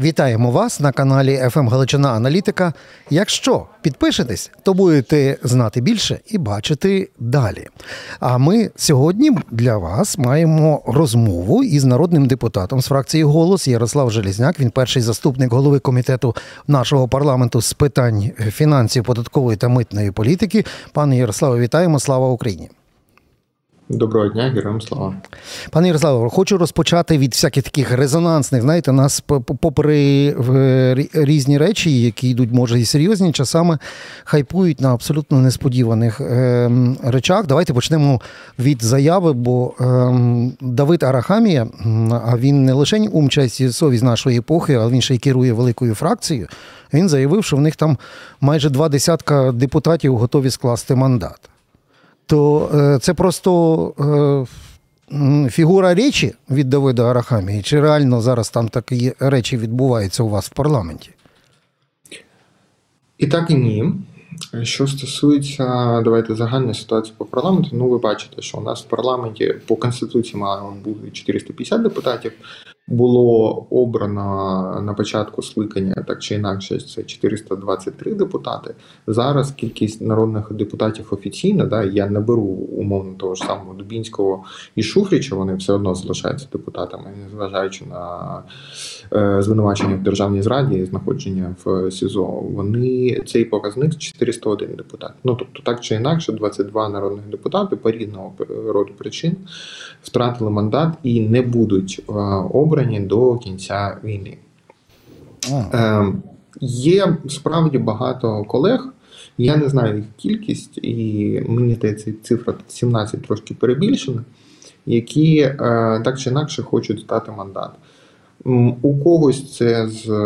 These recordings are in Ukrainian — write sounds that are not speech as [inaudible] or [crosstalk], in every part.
Вітаємо вас на каналі «ФМ Галичина Аналітика. Якщо підпишетесь, то будете знати більше і бачити далі. А ми сьогодні для вас маємо розмову із народним депутатом з фракції Голос Ярослав Желізняк. Він перший заступник голови комітету нашого парламенту з питань фінансів, податкової та митної політики. Пане Ярославе, вітаємо! Слава Україні! Доброго дня, героям слава. Пане Ярославе, хочу розпочати від всяких таких резонансних. Знаєте, нас попри різні речі, які йдуть, може, і серйозні, часами хайпують на абсолютно несподіваних ем, речах. Давайте почнемо від заяви, бо ем, Давид Арахамія, а він не лише ум, совість нашої епохи, але він ще й керує великою фракцією. Він заявив, що в них там майже два десятка депутатів готові скласти мандат то е, це просто е, фігура речі від Давида Арахамії, чи реально зараз там такі речі відбуваються у вас в парламенті? І так і ні. Що стосується, давайте загальної ситуації по парламенту, ну ви бачите, що у нас в парламенті по конституції мало бути 450 депутатів. Було обрано на початку скликання так чи інакше це 423 депутати. Зараз кількість народних депутатів офіційна, да, я не беру умовно того ж самого Дубінського і Шуфріча, вони все одно залишаються депутатами, незважаючи на е, звинувачення в державній зраді і знаходження в СІЗО. Вони цей показник 401 депутат. Ну тобто, так чи інакше, 22 народних депутати по різного роду причин втратили мандат і не будуть е, обрані обрані до кінця війни. Е, Є справді багато колег. Я не знаю їх кількість, і мені здається, цифра 17 трошки перебільшена, які е, так чи інакше хочуть здати мандат. У когось це з е,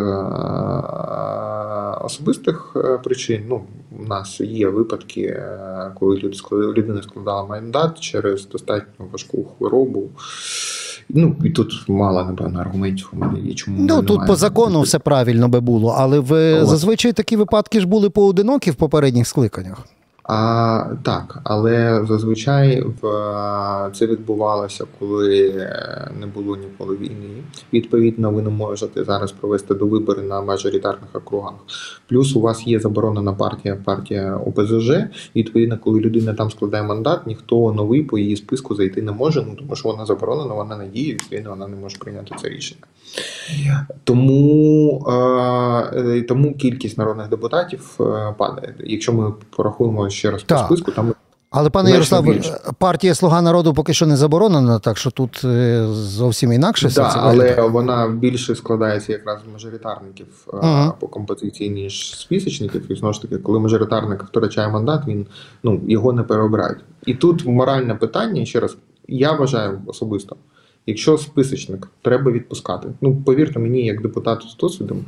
особистих е, причин. Ну, У нас є випадки, е, коли людина складала мандат через достатньо важку хворобу. Ну і тут мало напевно аргументів у мене є. Чому ну тут немає. по закону все правильно би було, але ви От. зазвичай такі випадки ж були поодинокі в попередніх скликаннях. А, Так, але зазвичай в це відбувалося, коли не було ніколи війни. Відповідно, ви не можете зараз провести до вибори на мажоритарних округах. Плюс у вас є заборонена партія, партія ОПЗЖ. Відповідно, коли людина там складає мандат, ніхто новий по її списку зайти не може. Ну тому що вона заборонена, вона не діє, відповідно, вона не може прийняти це рішення. Тому, е, тому кількість народних депутатів е, падає. Якщо ми порахуємо ще раз по списку. Там але пане Ярослав, партія Слуга народу поки що не заборонена, так що тут е, зовсім інакше да, але вона більше складається якраз з мажоритарників uh по композиції, ніж списочників. І знову ж таки, коли мажоритарник втрачає мандат, він ну його не переобирають. І тут моральне питання ще раз. Я вважаю особисто, якщо списочник треба відпускати. Ну повірте мені, як депутату з досвідом,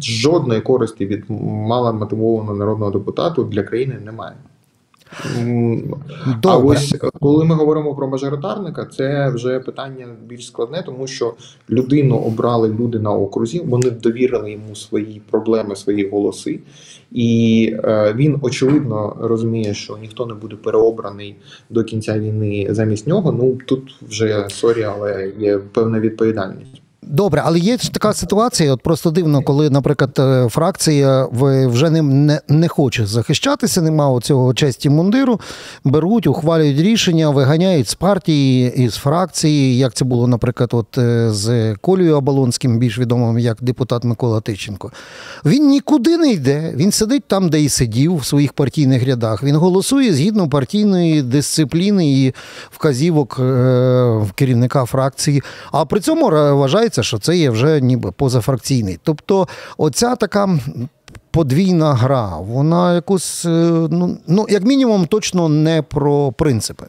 жодної користі від маломотивованого народного депутату для країни немає. Добре. А ось коли ми говоримо про мажоритарника, це вже питання більш складне, тому що людину обрали люди на окрузі, вони довірили йому свої проблеми, свої голоси, і е, він очевидно розуміє, що ніхто не буде переобраний до кінця війни замість нього. Ну тут вже sorry, але є певна відповідальність. Добре, але є така ситуація, от просто дивно, коли, наприклад, е, фракція вже ним не не хоче захищатися, нема цього честі мундиру, беруть, ухвалюють рішення, виганяють з партії і з фракції, як це було, наприклад, от е, з Колею Оболонським, більш відомим як депутат Микола Тищенко. Він нікуди не йде, він сидить там, де і сидів, в своїх партійних рядах. Він голосує згідно партійної дисципліни і вказівок е, керівника фракції. А при цьому вважається що це є вже ніби позафракційний. Тобто, оця така. Подвійна гра, вона якось, е, ну, ну, як мінімум, точно не про принципи.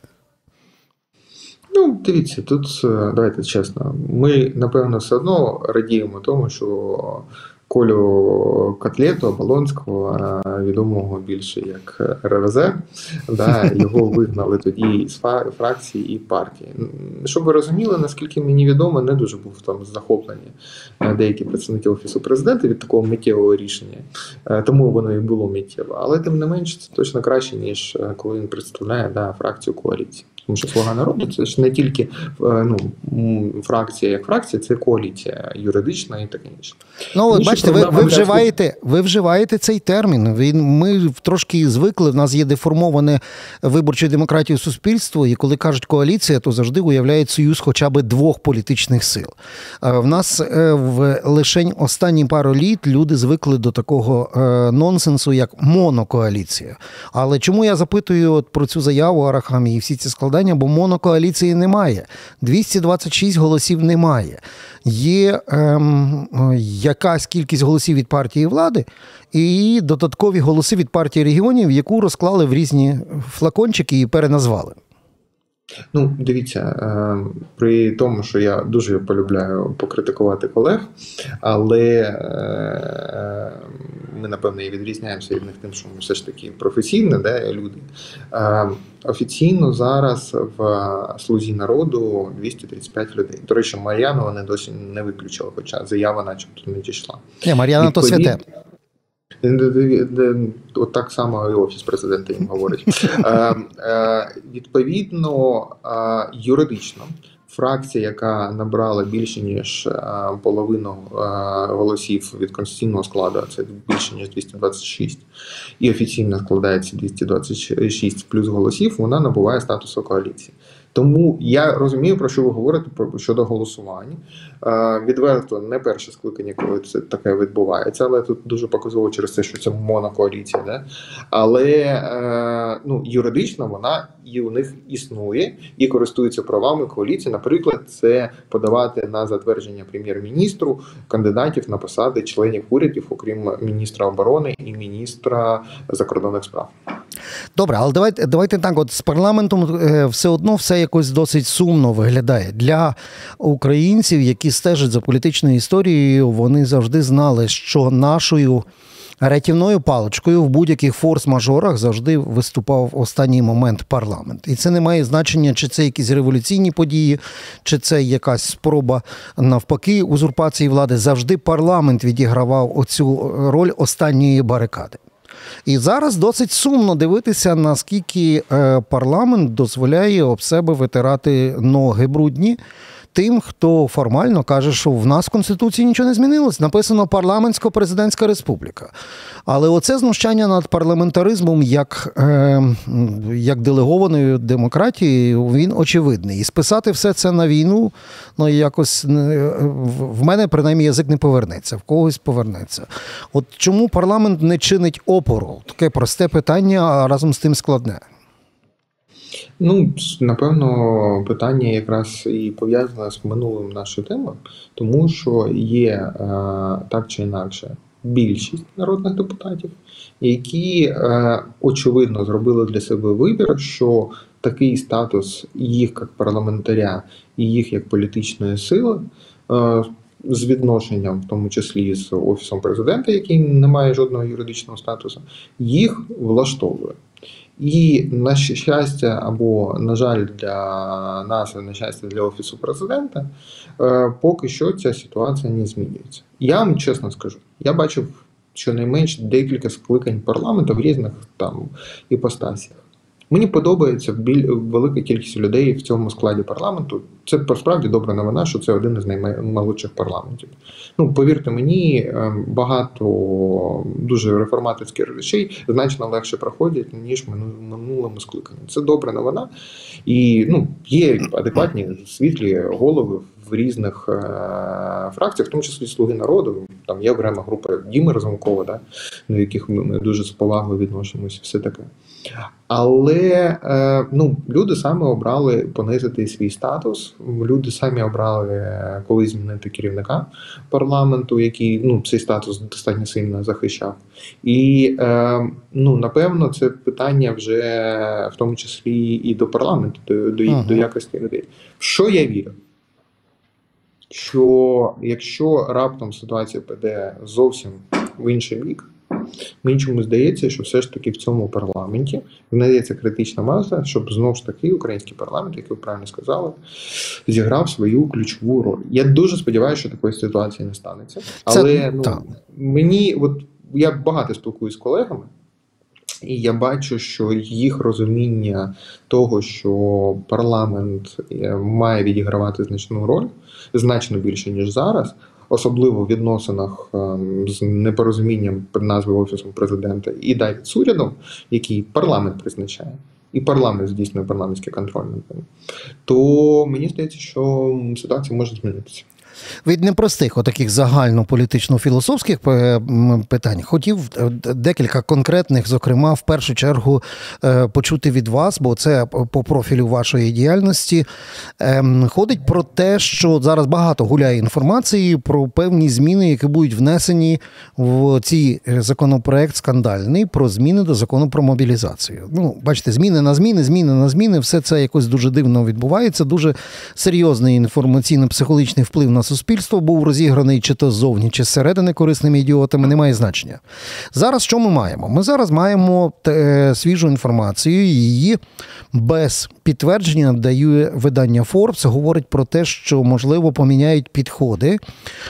Ну, дивіться, тут е, давайте чесно. Ми, напевно, все одно радіємо тому, що Колю Котлету Оболонського, відомого більше як РВЗ, да, його [laughs] вигнали тоді з фракції і партії. Щоб ви розуміли, наскільки мені відомо, не дуже був там захоплені е, деякі представники офісу президента від такого миттєвого рішення, е, тому воно і було миттєво. Але тим не менш, це точно краще ніж е, коли він представляє да, фракцію коаліції. Тому що слуга народу це ж не тільки е, ну, фракція як фракція, це коаліція юридична і таке інше. Ну, от бачите, ви, ви, вживаєте, ви вживаєте цей термін. Він, ми трошки звикли, в нас є деформоване виборчою демократією суспільство, і коли кажуть коаліція, то завжди уявляють союз хоча б двох політичних сил. В нас е, в лишень останні пару літ люди звикли до такого е, нонсенсу, як монокоаліція. Але чому я запитую от про цю заяву Арахамі і всі ці складання? Бо монокоаліції немає. 226 голосів немає. Є ем, якась кількість голосів від партії влади і додаткові голоси від партії регіонів, яку розклали в різні флакончики і переназвали. Ну, дивіться, е, при тому, що я дуже полюбляю покритикувати колег, але е, ми, напевно, і відрізняємося від них тим, що ми все ж таки професійні да, люди. Е, Офіційно зараз в слузі народу 235 людей. До речі, Мар'яну вони досі не виключили, хоча заява, начебто, не дійшла. Ні, Мар'яна то святе. От так само і офіс президента їм говорить. [laughs] Е, е, Відповідно, е, юридично. Фракція, яка набрала більше ніж половину голосів від конституційного складу, це більше ніж 226, і офіційно складається 226 плюс голосів, вона набуває статусу коаліції. Тому я розумію, про що ви говорите про щодо голосувань. Е, Відверто не перше скликання, коли це таке відбувається, але тут дуже показово через те, що це монокоаліція. Да? Але е, ну, юридично вона і у них існує і користується правами коаліції. Наприклад, це подавати на затвердження прем'єр-міністру кандидатів на посади членів урядів, окрім міністра оборони і міністра закордонних справ. Добре, але давайте, давайте так. От з парламентом е, все одно все якось досить сумно виглядає для українців, які стежать за політичною історією. Вони завжди знали, що нашою рятівною паличкою в будь-яких форс-мажорах завжди виступав в останній момент парламент. І це не має значення, чи це якісь революційні події, чи це якась спроба навпаки узурпації влади. Завжди парламент відігравав оцю роль останньої барикади. І зараз досить сумно дивитися, наскільки е, парламент дозволяє об себе витирати ноги брудні тим, хто формально каже, що в нас в Конституції нічого не змінилось. Написано парламентсько-президентська республіка. Але оце знущання над парламентаризмом як, е, як делегованою демократією, він очевидний. І списати все це на війну, ну якось в в мене принаймні язик не повернеться, в когось повернеться. От чому парламент не чинить опору? Таке просте питання, а разом з тим складне. Ну, напевно, питання якраз і пов'язане з минулим нашою темою, тому що є е, так чи інакше більшість народних депутатів, які е, очевидно зробили для себе вибір, що такий статус їх як парламентаря і їх як політичної сили. е, з відношенням, в тому числі з офісом президента, який не має жодного юридичного статусу, їх влаштовує. І на щастя, або на жаль, для нас, на щастя для офісу президента, е, поки що ця ситуація не змінюється. Я вам чесно скажу, я бачив щонайменше декілька скликань парламенту в різних там іпостасіях. Мені подобається біль... велика кількість людей в цьому складі парламенту. Це насправді добра новина, що це один із наймолодших парламентів. Ну, повірте мені, е, багато дуже реформаторських речей значно легше проходять, ніж в мину- минулому скликанні. Це добра новина. І ну, є адекватні світлі голови в різних е, фракціях, в тому числі Слуги народу. Там є окрема група Діми Разумкова, да, до яких ми дуже з повагою відносимося, все таке. Але е, ну, люди самі обрали понизити свій статус. Люди самі обрали е, коли змінити керівника парламенту, який ну, цей статус достатньо сильно захищав. І е, ну, напевно, це питання вже в тому числі і до парламенту, до, до, Ага. до якості людей. В що я вірю? Що якщо раптом ситуація піде зовсім в інший бік, мені чому здається, що все ж таки в цьому парламенті знайдеться критична маса, щоб знову ж таки український парламент, як ви правильно сказали, зіграв свою ключову роль. Я дуже сподіваюся, що такої ситуації не станеться. Але ну, так. мені, от я багато спілкуюсь з колегами, І я бачу, що їх розуміння того, що парламент е, має відігравати значну роль значно більше ніж зараз, особливо в відносинах ем, з непорозумінням під назвою офісом президента і далі з урядом, який парламент призначає. І парламент здійснює парламентський контроль над ним, то мені здається, що ситуація може змінитися. Від непростих, отаких загальнополітично-філософських питань хотів е, декілька конкретних, зокрема, в першу чергу е, почути від вас, бо це по профілю вашої діяльності. Ем, ходить про те, що зараз багато гуляє інформації про певні зміни, які будуть внесені в цей законопроект скандальний про зміни до закону про мобілізацію. Ну, бачите, зміни на зміни, зміни на зміни, все це якось дуже дивно відбувається. Дуже серйозний інформаційно-психологічний вплив на суспільство був розіграний чи то ззовні, чи зсередини корисними ідіотами, не має значення. Зараз що ми маємо? Ми зараз маємо е, свіжу інформацію, її без підтвердження дає видання Forbes, говорить про те, що можливо поміняють підходи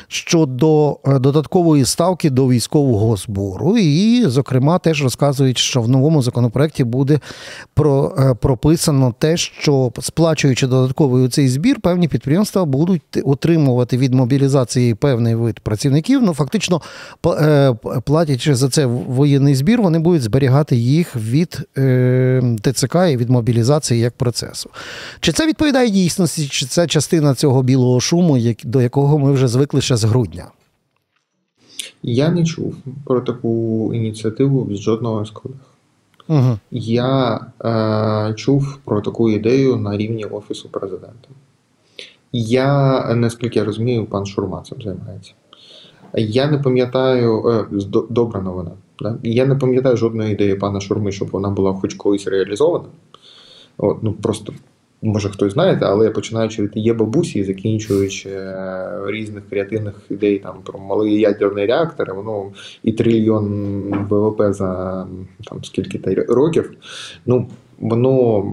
щодо е, додаткової ставки до військового збору. І, зокрема, теж розказують, що в новому законопроекті буде про, е, прописано те, що сплачуючи додатковий цей збір, певні підприємства будуть отримувати від мобілізації певний вид працівників. Ну фактично е, платячи за це воєнний збір, вони будуть зберігати їх від ТЦК і від мобілізації як процесу. Чи це відповідає дійсності, чи це частина цього білого шуму, до якого ми вже звикли ще з грудня? Я не чув про таку ініціативу від жодного з колег. Угу. Я е, чув про таку ідею на рівні Офісу президента. Я, наскільки я розумію, пан Шурма цим займається. Я не пам'ятаю, е, добра новина. Да? Я не пам'ятаю жодної ідеї пана Шурми, щоб вона була хоч колись реалізована. От, ну Просто може хтось знаєте, але починаючи від є бабусі і закінчуючи е, різних креативних ідей там про малий ядерний реактор, воно і трильйон ВВП за там скільки років. Ну воно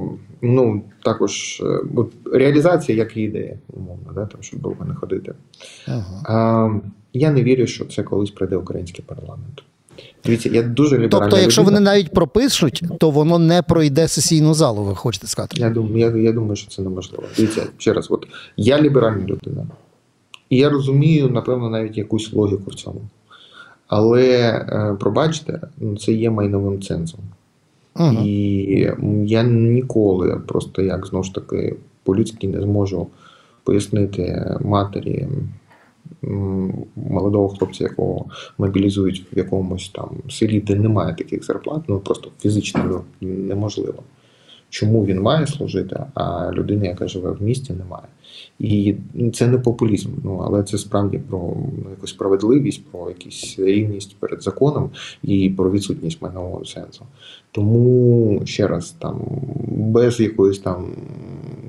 ну також е, от, реалізація як ідея, умовно, да, там щоб довго не ходити. Ага. А, Я не вірю, що це колись прийде український парламент. Дивіться, я дуже ліберальна Тобто, якщо людина. вони навіть пропишуть, то воно не пройде сесійну залу, ви хочете сказати? Я думаю, я, я думаю, що це неможливо. Дивіться, ще раз, от я ліберальна людина. І я розумію, напевно, навіть якусь логіку в цьому. Але, е, пробачте, ну, це є майновим цензом. Угу. І я ніколи просто як знову ж таки по-людськи не зможу пояснити матері молодого хлопця, якого мобілізують в якомусь там селі, де немає таких зарплат, ну просто фізично неможливо. Чому він має служити, а людина, яка живе в місті, немає. І це не популізм, ну але це справді про ну, якусь справедливість, про якусь рівність перед законом і про відсутність майнового сенсу. Тому ще раз там без якоїсь там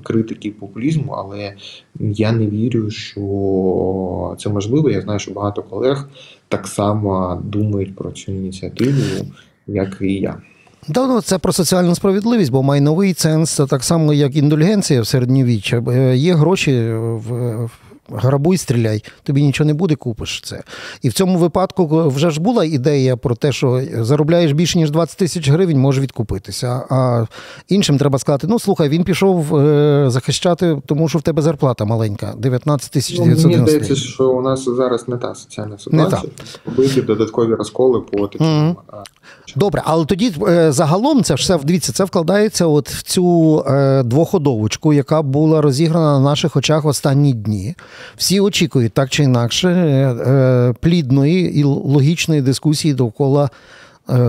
критики популізму, але я не вірю, що це можливо. Я знаю, що багато колег так само думають про цю ініціативу, як і я. Да, ну, це про соціальну справедливість, бо майновий ценз це так само, як індульгенція в середньовіччя. Е, є гроші в грабуй, стріляй, тобі нічого не буде, купиш це. І в цьому випадку вже ж була ідея про те, що заробляєш більше, ніж 20 тисяч гривень, може відкупитися. А іншим треба сказати: ну слухай, він пішов е, захищати, тому що в тебе зарплата маленька 19 тисяч 990 ну, Мені здається, що у нас зараз не та соціальна ситуація. Робити додаткові розколи по таким. Mm-hmm. Добре, але тоді е, загалом це все дивіться, це вкладається от в цю е, двоходовочку, яка була розіграна на наших очах в останні дні. Всі очікують так чи інакше е, плідної і логічної дискусії довкола.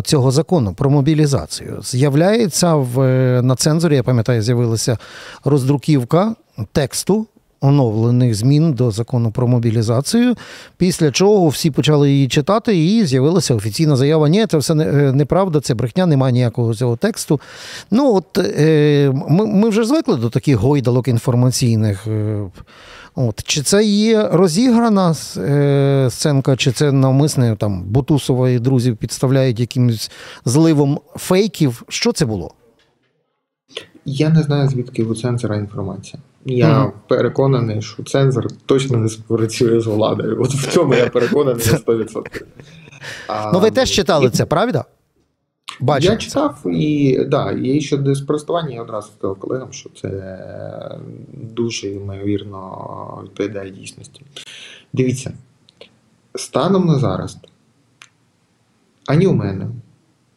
Цього закону про мобілізацію з'являється в на цензорі. Я пам'ятаю, з'явилася роздруківка тексту оновлених змін до закону про мобілізацію. Після чого всі почали її читати, і з'явилася офіційна заява. Ні, це все е, неправда, це брехня, немає ніякого цього тексту. Ну от е, ми ми вже звикли до таких гойдалок інформаційних. Е, от, Чи це є розіграна сценка, чи це навмисне там Бутусова і друзів підставляють якимось зливом фейків? Що це було? Я не знаю, звідки у цензора інформація. Я mm переконаний, що цензор точно не співпрацює з владою. От в цьому я переконаний на 100%. А, Ну, ви теж читали і... це, правда? Бачив. Я читав і да, і щодо спростування, я одразу сказав колегам, що це дуже ймовірно відповідає дійсності. Дивіться, станом на зараз, ані у мене,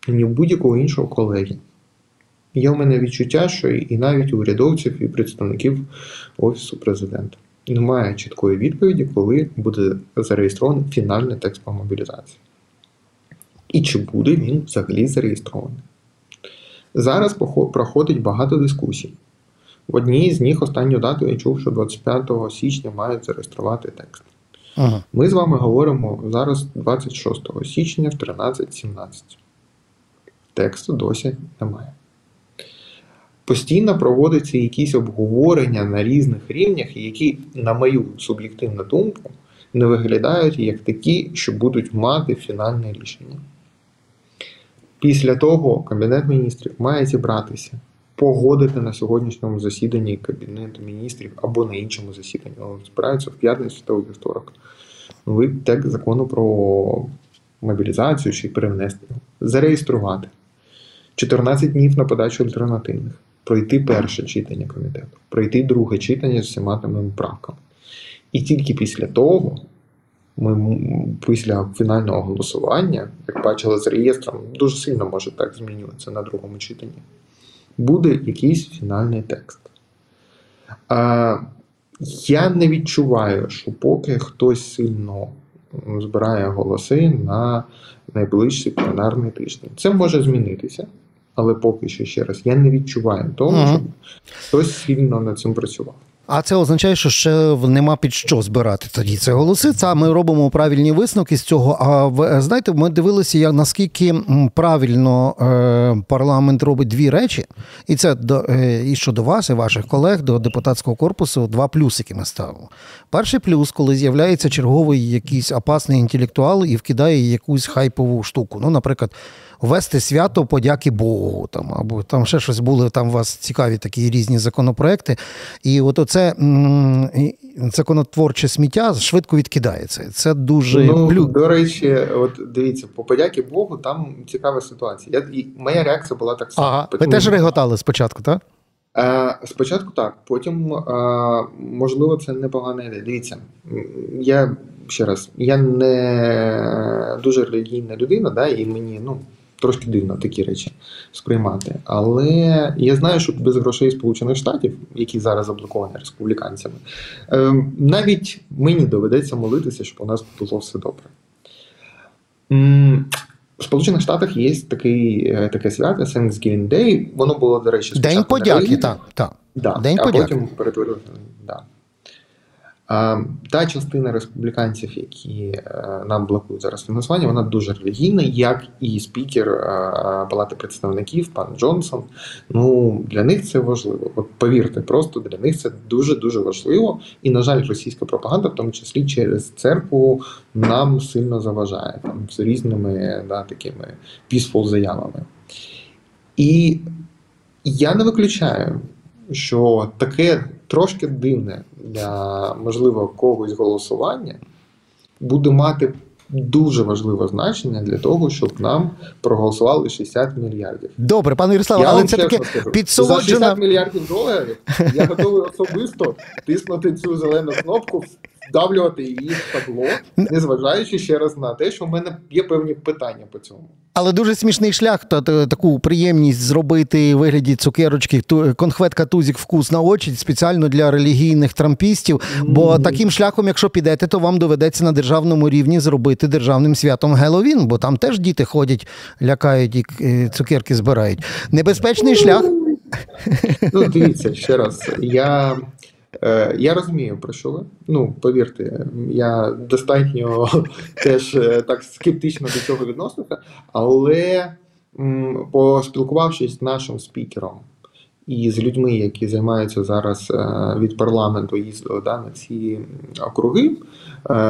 ані у будь-якого іншого колеги. Є у мене відчуття, що і навіть у урядовців, і представників Офісу президента немає чіткої відповіді, коли буде зареєстрований фінальний текст по мобілізації. І чи буде він взагалі зареєстрований. Зараз проходить багато дискусій. В одній з них останню дату я чув, що 25 січня мають зареєструвати текст. Ага. Ми з вами говоримо зараз 26 січня в 13.17. Тексту досі немає. Постійно проводяться якісь обговорення на різних рівнях, які, на мою суб'єктивну думку, не виглядають як такі, що будуть мати фінальне рішення. Після того Кабінет міністрів має зібратися, погодити на сьогоднішньому засіданні Кабінету міністрів або на іншому засіданні. Збираються в п'ятницю та у вівторок. Новий текст закону про мобілізацію чи перевнести його. Зареєструвати 14 днів на подачу альтернативних, пройти перше читання комітету, пройти друге читання з всіма тими правками. І тільки після того ми після фінального голосування, як бачили з реєстром, дуже сильно може так змінюватися на другому читанні. Буде якийсь фінальний текст. А, Я не відчуваю, що поки хтось сильно збирає голоси на найближчий пленарний тиждень. Це може змінитися, але поки що ще раз я не відчуваю того, щоб хтось сильно над цим працював. А це означає, що ще нема під що збирати тоді це голоси. Це ми робимо правильні висновки з цього. А ви знаєте, ми дивилися, як наскільки правильно е, парламент робить дві речі, і це до е, і щодо вас, і ваших колег до депутатського корпусу два плюсики ми ставимо. Перший плюс, коли з'являється черговий якийсь опасний інтелектуал і вкидає якусь хайпову штуку. Ну, наприклад ввести свято подяки Богу. Там, Або там ще щось були, там у вас цікаві такі різні законопроекти. І от оце законотворче сміття швидко відкидається. Це дуже ну, плю... До речі, от дивіться, по подяки Богу, там цікава ситуація. Я, і Моя реакція була так само. Ага, Ви теж реготали спочатку, так? Е, спочатку так, потім, е, можливо, це непогана ідея. Дивіться, я ще раз, я не дуже релігійна людина, да, і мені ну, трошки дивно такі речі сприймати. Але я знаю, що без грошей Сполучених Штатів, які зараз заблоковані республіканцями, ем, навіть мені доведеться молитися, щоб у нас було все добре. В Сполучених Штатах є такий, е, таке свято Thanksgiving Day. Воно було, до речі, День подяки, так. так. Да, День а подяки. потім перетворили. Да. Та частина республіканців, які е, нам блокують зараз фінансування, вона дуже релігійна, як і спікер е, Палати представників, пан Джонсон. Ну для них це важливо. От повірте, просто для них це дуже дуже важливо. І, на жаль, російська пропаганда, в тому числі через церкву, нам сильно заважає там з різними да, такими peaceful заявами. І я не виключаю, що таке трошки дивне для можливо когось голосування буде мати дуже важливе значення для того, щоб нам проголосували 60 мільярдів. Добре, пане Ярославе, але це таке підсолоджена... За 60 мільярдів доларів я готовий особисто тиснути цю зелену кнопку вдавлювати її в табло, незважаючи ще раз на те, що в мене є певні питання по цьому. Але дуже смішний шлях, то таку приємність зробити в вигляді цукерочки, ту, конхветка тузік вкус на очі спеціально для релігійних трампістів. Бо mm-hmm. таким шляхом, якщо підете, то вам доведеться на державному рівні зробити державним святом Геловін, бо там теж діти ходять, лякають і цукерки збирають. Небезпечний шлях. Ну, дивіться ще раз. Я Е, я розумію, про що ви. Ну, повірте, я достатньо [laughs] теж е, так скептично до цього відносився, але поспілкувавшись з нашим спікером і з людьми, які займаються зараз е, від парламенту, їздили да, на ці округи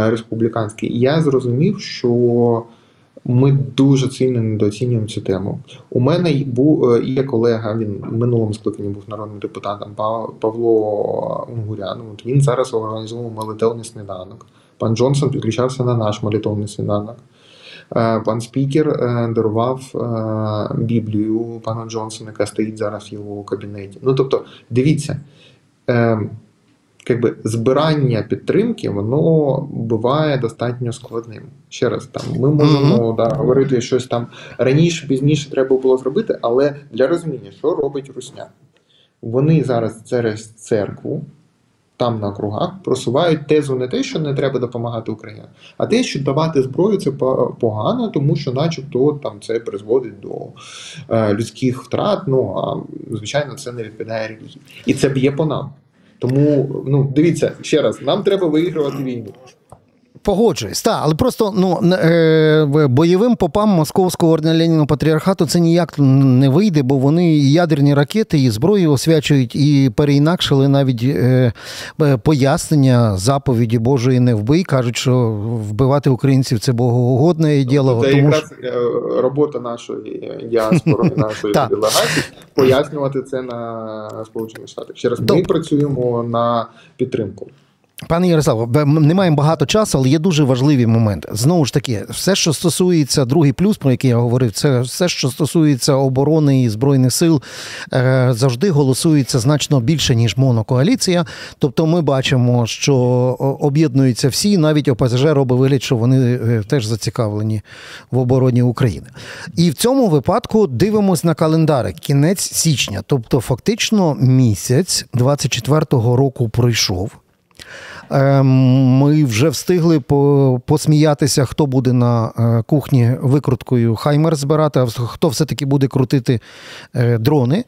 республіканські, я зрозумів, що ми дуже сильно недооцінюємо цю тему. У мене був е, є колега. Він в минулому скликанні був народним депутатом Павло Унгурян. Він зараз організовував молитовний сніданок. Пан Джонсон підключався на наш молитовний сніданок. Пан спікер дарував Біблію пана Джонсона, яка стоїть зараз в його кабінеті. Ну тобто, дивіться. Якби збирання підтримки, воно буває достатньо складним. Ще раз там ми можемо mm-hmm. да, говорити щось там раніше, пізніше треба було зробити, але для розуміння, що робить Русня, вони зараз через церкву, там на округах, просувають тезу не те, що не треба допомагати Україні, а те, що давати зброю це погано, тому що, начебто, там це призводить до е, людських втрат. Ну а звичайно, це не відповідає релігії, і це б'є по нам. Тому ну дивіться ще раз, нам треба виігрувати війну. Погоджуюсь, так, але просто ну е, бойовим попам московського ордена Леніного патріархату це ніяк не вийде, бо вони і ядерні ракети, і зброю освячують, і переінакшили навіть е, е, пояснення заповіді Божої не вбий. кажуть, що вбивати українців це богоугодне діло. Це тому якраз що... робота нашої діаспори, [laughs] нашої делегації пояснювати це на Сполучених Штатах. Ще раз ми працюємо на підтримку. Пане Ярославе, не маємо багато часу, але є дуже важливі моменти. Знову ж таки, все, що стосується другий плюс, про який я говорив, це все, що стосується оборони і збройних сил, е, завжди голосується значно більше ніж монокоаліція. Тобто, ми бачимо, що об'єднуються всі, навіть ОПЗЖ робить вигляд, що вони е, теж зацікавлені в обороні України. І в цьому випадку дивимось на календари кінець січня, тобто, фактично, місяць 24-го року пройшов. Ем, ми вже встигли посміятися, хто буде на е, кухні викруткою Хаймер збирати, а хто все-таки буде крутити е, дрони.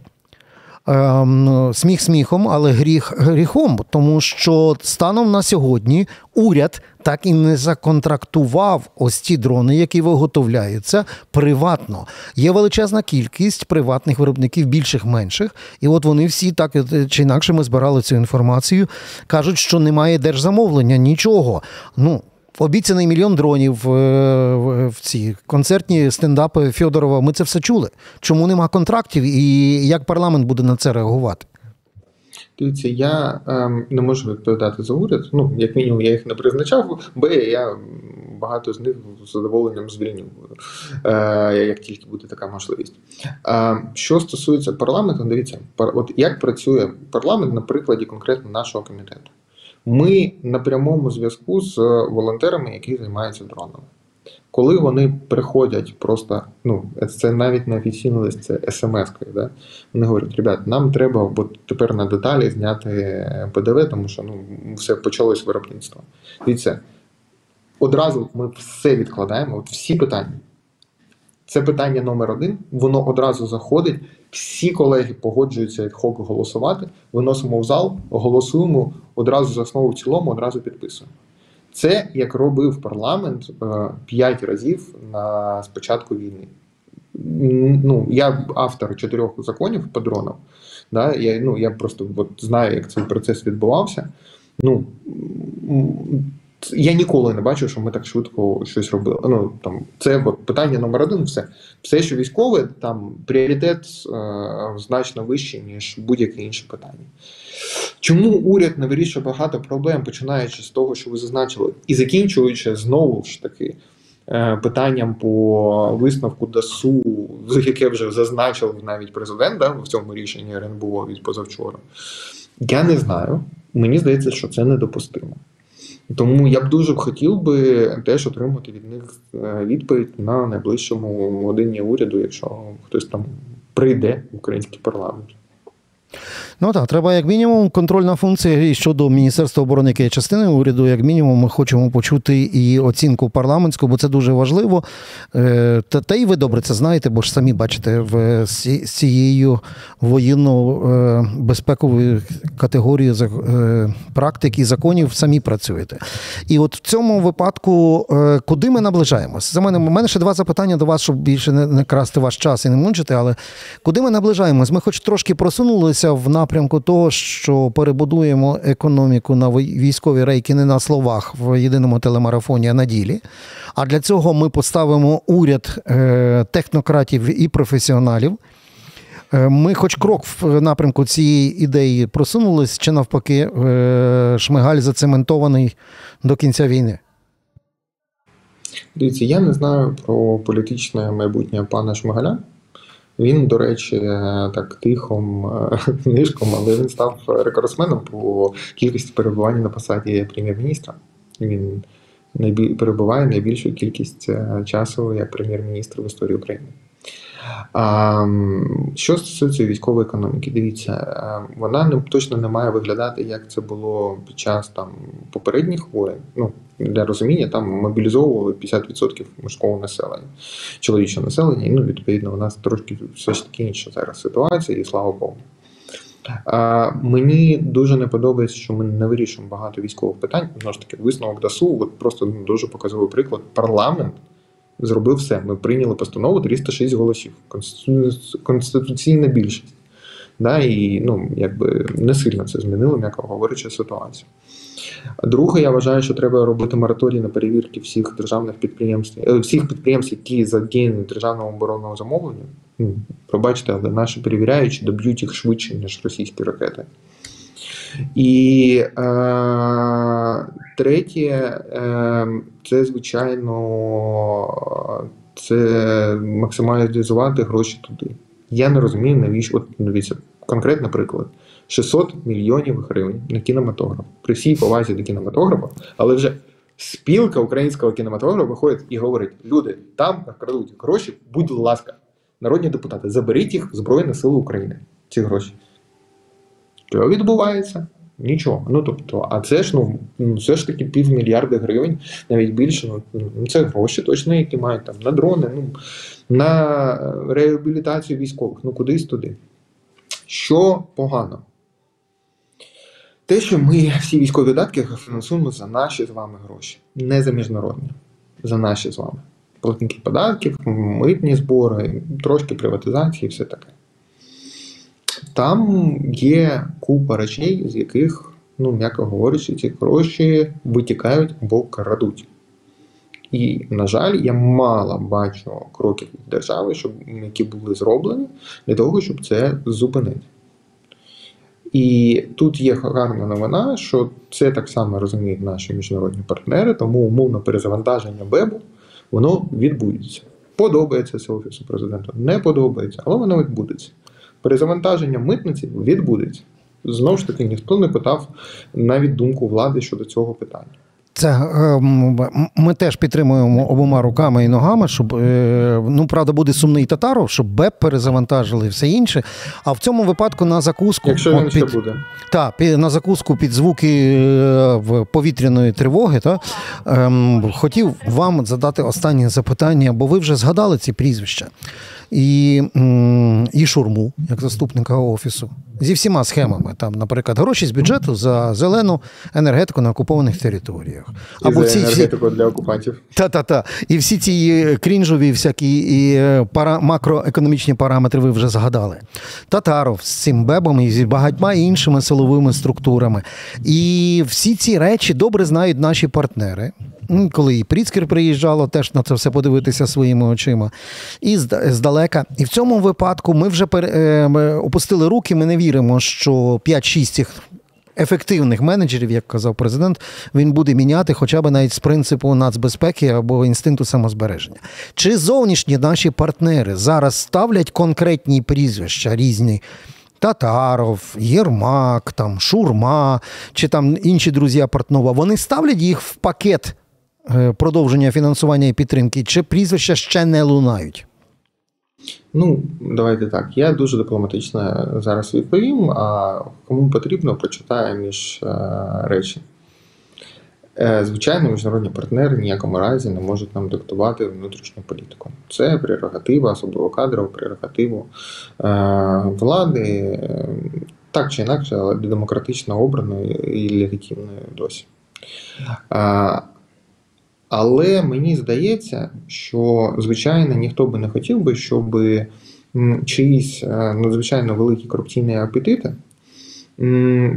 Ем, сміх сміхом, але гріх гріхом, тому що станом на сьогодні уряд так і не законтрактував ось ці дрони, які виготовляються приватно. Є величезна кількість приватних виробників, більших менших, і от вони всі так чи інакше ми збирали цю інформацію. кажуть, що немає держзамовлення, нічого. Ну обіцяний мільйон дронів е, в ці концертні стендапи Фьодорова. Ми це все чули. Чому нема контрактів і як парламент буде на це реагувати? Дивіться, я ем, не можу відповідати за уряд. Ну, як мінімум, я їх не призначав, бо я багато з них з задоволенням звільню, е, як тільки буде така можливість. Е, що стосується парламенту, дивіться, от як працює парламент на прикладі конкретно нашого комітету. Ми на прямому зв'язку з волонтерами, які займаються дронами. Коли вони приходять просто, ну це навіть не офіційний лист, це смс-кою, да? вони говорять, ребят, нам треба бо тепер на деталі зняти ПДВ, тому що ну, все почалось виробництво. Дивіться, одразу ми все відкладаємо, от всі питання. Це питання номер один. Воно одразу заходить. Всі колеги погоджуються від хок голосувати. Виносимо в зал, голосуємо одразу за основу в цілому, одразу підписуємо. Це як робив парламент е, п'ять разів на спочатку війни. Ну, Я автор чотирьох законів по дронам. Да? Я ну, я просто от знаю, як цей процес відбувався. Ну, я ніколи не бачив, що ми так швидко щось робили. Ну там це от питання номер один. Все, все, що військове, там пріоритет е, значно вищий, ніж будь-яке інше питання. Чому уряд не вирішує багато проблем, починаючи з того, що ви зазначили, і закінчуючи знову ж таки е, питанням по висновку ДАСУ, яке вже зазначив навіть президент да, в цьому рішенні РНБО від позавчора? Я не знаю. Мені здається, що це недопустимо. Тому я б дуже хотів би теж отримати від них е, відповідь на найближчому годині уряду, якщо хтось там прийде в український парламент. Ну так, треба як мінімум контрольна функція і щодо Міністерства оборони, яке є частиною уряду, як мінімум, ми хочемо почути і оцінку парламентську, бо це дуже важливо. Е, та, та й ви добре це знаєте, бо ж самі бачите, в з цією воєнно-безпековою е, категорією е, практик і законів самі працюєте. І от в цьому випадку, куди ми наближаємось? За мене у мене ще два запитання до вас, щоб більше не, не красти ваш час і не мучити, але куди ми наближаємось? Ми хоч трошки просунулися в напрямку того, що перебудуємо економіку на військові рейки не на словах в єдиному телемарафоні, а на ділі. А для цього ми поставимо уряд е, технократів і професіоналів. Е, ми, хоч крок в напрямку цієї ідеї просунулись, чи навпаки, е, шмигаль зацементований до кінця війни. Дивіться, я не знаю про політичне майбутнє пана Шмигаля. Він, до речі, так тихом [laughs] книжком, але він став рекордсменом по кількості перебування на посаді прем'єр-міністра. Він перебуває найбільшу кількість е, часу як прем'єр-міністр в історії України. Що стосується військової економіки, дивіться, е, вона не точно не має виглядати, як це було під час там попередніх воєн. Ну для розуміння там мобілізовували 50% мужського населення, чоловічого населення. І ну відповідно у нас трошки все ж таки інша зараз ситуація, і слава Богу. А, Мені дуже не подобається, що ми не вирішуємо багато військових питань. Знову ж таки, висновок ДАСУ, от просто ну, дуже показовий приклад. Парламент зробив все. Ми прийняли постанову 306 голосів. Конституційна більшість. Да, І ну, якби не сильно це змінило, м'яко говорячи, ситуацію. Друге, я вважаю, що треба робити мораторій на перевірки всіх державних підприємств, е, всіх підприємств, які задіяні державного оборонного замовлення. Ну, пробачте, але наші перевіряючі доб'ють їх швидше, ніж російські ракети. І е, третє, е, це, звичайно, це максималізувати гроші туди. Я не розумію, навіщо от дивіться, конкретний приклад: 600 мільйонів гривень на кінематограф. При всій повазі до кінематографа, але вже спілка українського кінематографа виходить і говорить: люди там крадуть гроші, будь ласка, народні депутати, заберіть їх в Збройні Сили України. Ці гроші. Що відбувається? Нічого. Ну тобто, а це ж ну, ну все ж таки півмільярда гривень, навіть більше. Ну, ну це гроші точно, які мають там на дрони, ну на реабілітацію військових, ну кудись туди. Що погано? Те, що ми всі військові видатки фінансуємо за наші з вами гроші, не за міжнародні, за наші з вами. Платники податків, митні збори, трошки приватизації, все таке. Там є купа речей, з яких, ну, м'яко говорячи, ці гроші витікають або крадуть. І, на жаль, я мало бачу кроків держави, щоб, які були зроблені для того, щоб це зупинити. І тут є гарна новина, що це так само розуміють наші міжнародні партнери, тому умовно перезавантаження БЕБу воно відбудеться. Подобається це Офісу президента, не подобається, але воно відбудеться перезавантаження митниці відбудеться. Знову ж таки, ніхто не питав навіть думку влади щодо цього питання. Це ем, ми теж підтримуємо обома руками і ногами, щоб е, ну правда буде сумний татаров, щоб БЕП перезавантажили і все інше. А в цьому випадку на закуску Якщо він під, ще буде. Та, на закуску під звуки е, повітряної тривоги, та ем, хотів вам задати останнє запитання, бо ви вже згадали ці прізвища і і шурму як заступника офісу зі всіма схемами. Там, наприклад, гроші з бюджету за зелену енергетику на окупованих територіях. І Або за ці енергетику всі... для окупантів. Та-та-та. І всі ці крінжові, всякі і е, пара... макроекономічні параметри ви вже згадали. Татаров з цим бебом і з багатьма іншими силовими структурами. І всі ці речі добре знають наші партнери. Коли і Пріцкер приїжджало, теж на це все подивитися своїми очима. І здалека. І в цьому випадку ми вже е, опустили руки, ми не віримо, що 5-6 цих ефективних менеджерів, як казав президент, він буде міняти хоча б навіть з принципу нацбезпеки або інстинкту самозбереження. Чи зовнішні наші партнери зараз ставлять конкретні прізвища різні? Татаров, Єрмак, там, Шурма чи там інші друзі Портнова, вони ставлять їх в пакет продовження фінансування і підтримки, чи прізвища ще не лунають? Ну, давайте так. Я дуже дипломатично зараз відповім, а кому потрібно, прочитаю між е, речі. Е, звичайно, міжнародні партнери ніякому разі не можуть нам диктувати внутрішню політику. Це прерогатива, особливо кадрова прерогатива е, влади, так чи інакше, але демократично обраної і легітимної досі. Але мені здається, що звичайно ніхто би не хотів би, щоб чиїсь е, надзвичайно великі корупційні апетити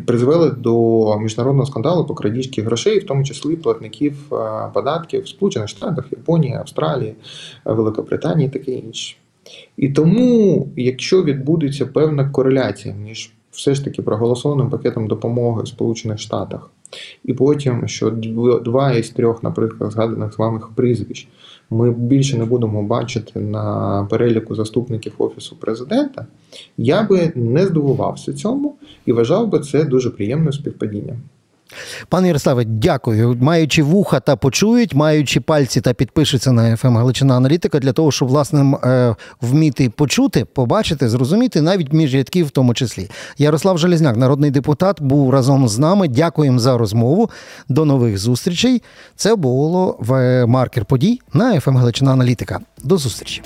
призвели до міжнародного скандалу по крадіжці грошей, в тому числі платників е, податків Сполучених Штатах, Японії, Австралії, Великобританії, таке інше. І тому, якщо відбудеться певна кореляція між все ж таки проголосованим пакетом допомоги в Сполучених Штатах І потім, що дв- два із трьох, наприклад, згаданих з вами прізвищ, ми більше не будемо бачити на переліку заступників Офісу президента, я би не здивувався цьому і вважав би це дуже приємним співпадінням. Пане Ярославе, дякую. Маючи вуха та почують, маючи пальці та підпишуться на ФМ Галичина Аналітика для того, щоб власне е, вміти почути, побачити, зрозуміти, навіть між рядків в тому числі. Ярослав Железняк, народний депутат, був разом з нами. Дякуємо за розмову. До нових зустрічей. Це було в маркер подій на ФМ Галичина Аналітика. До зустрічі.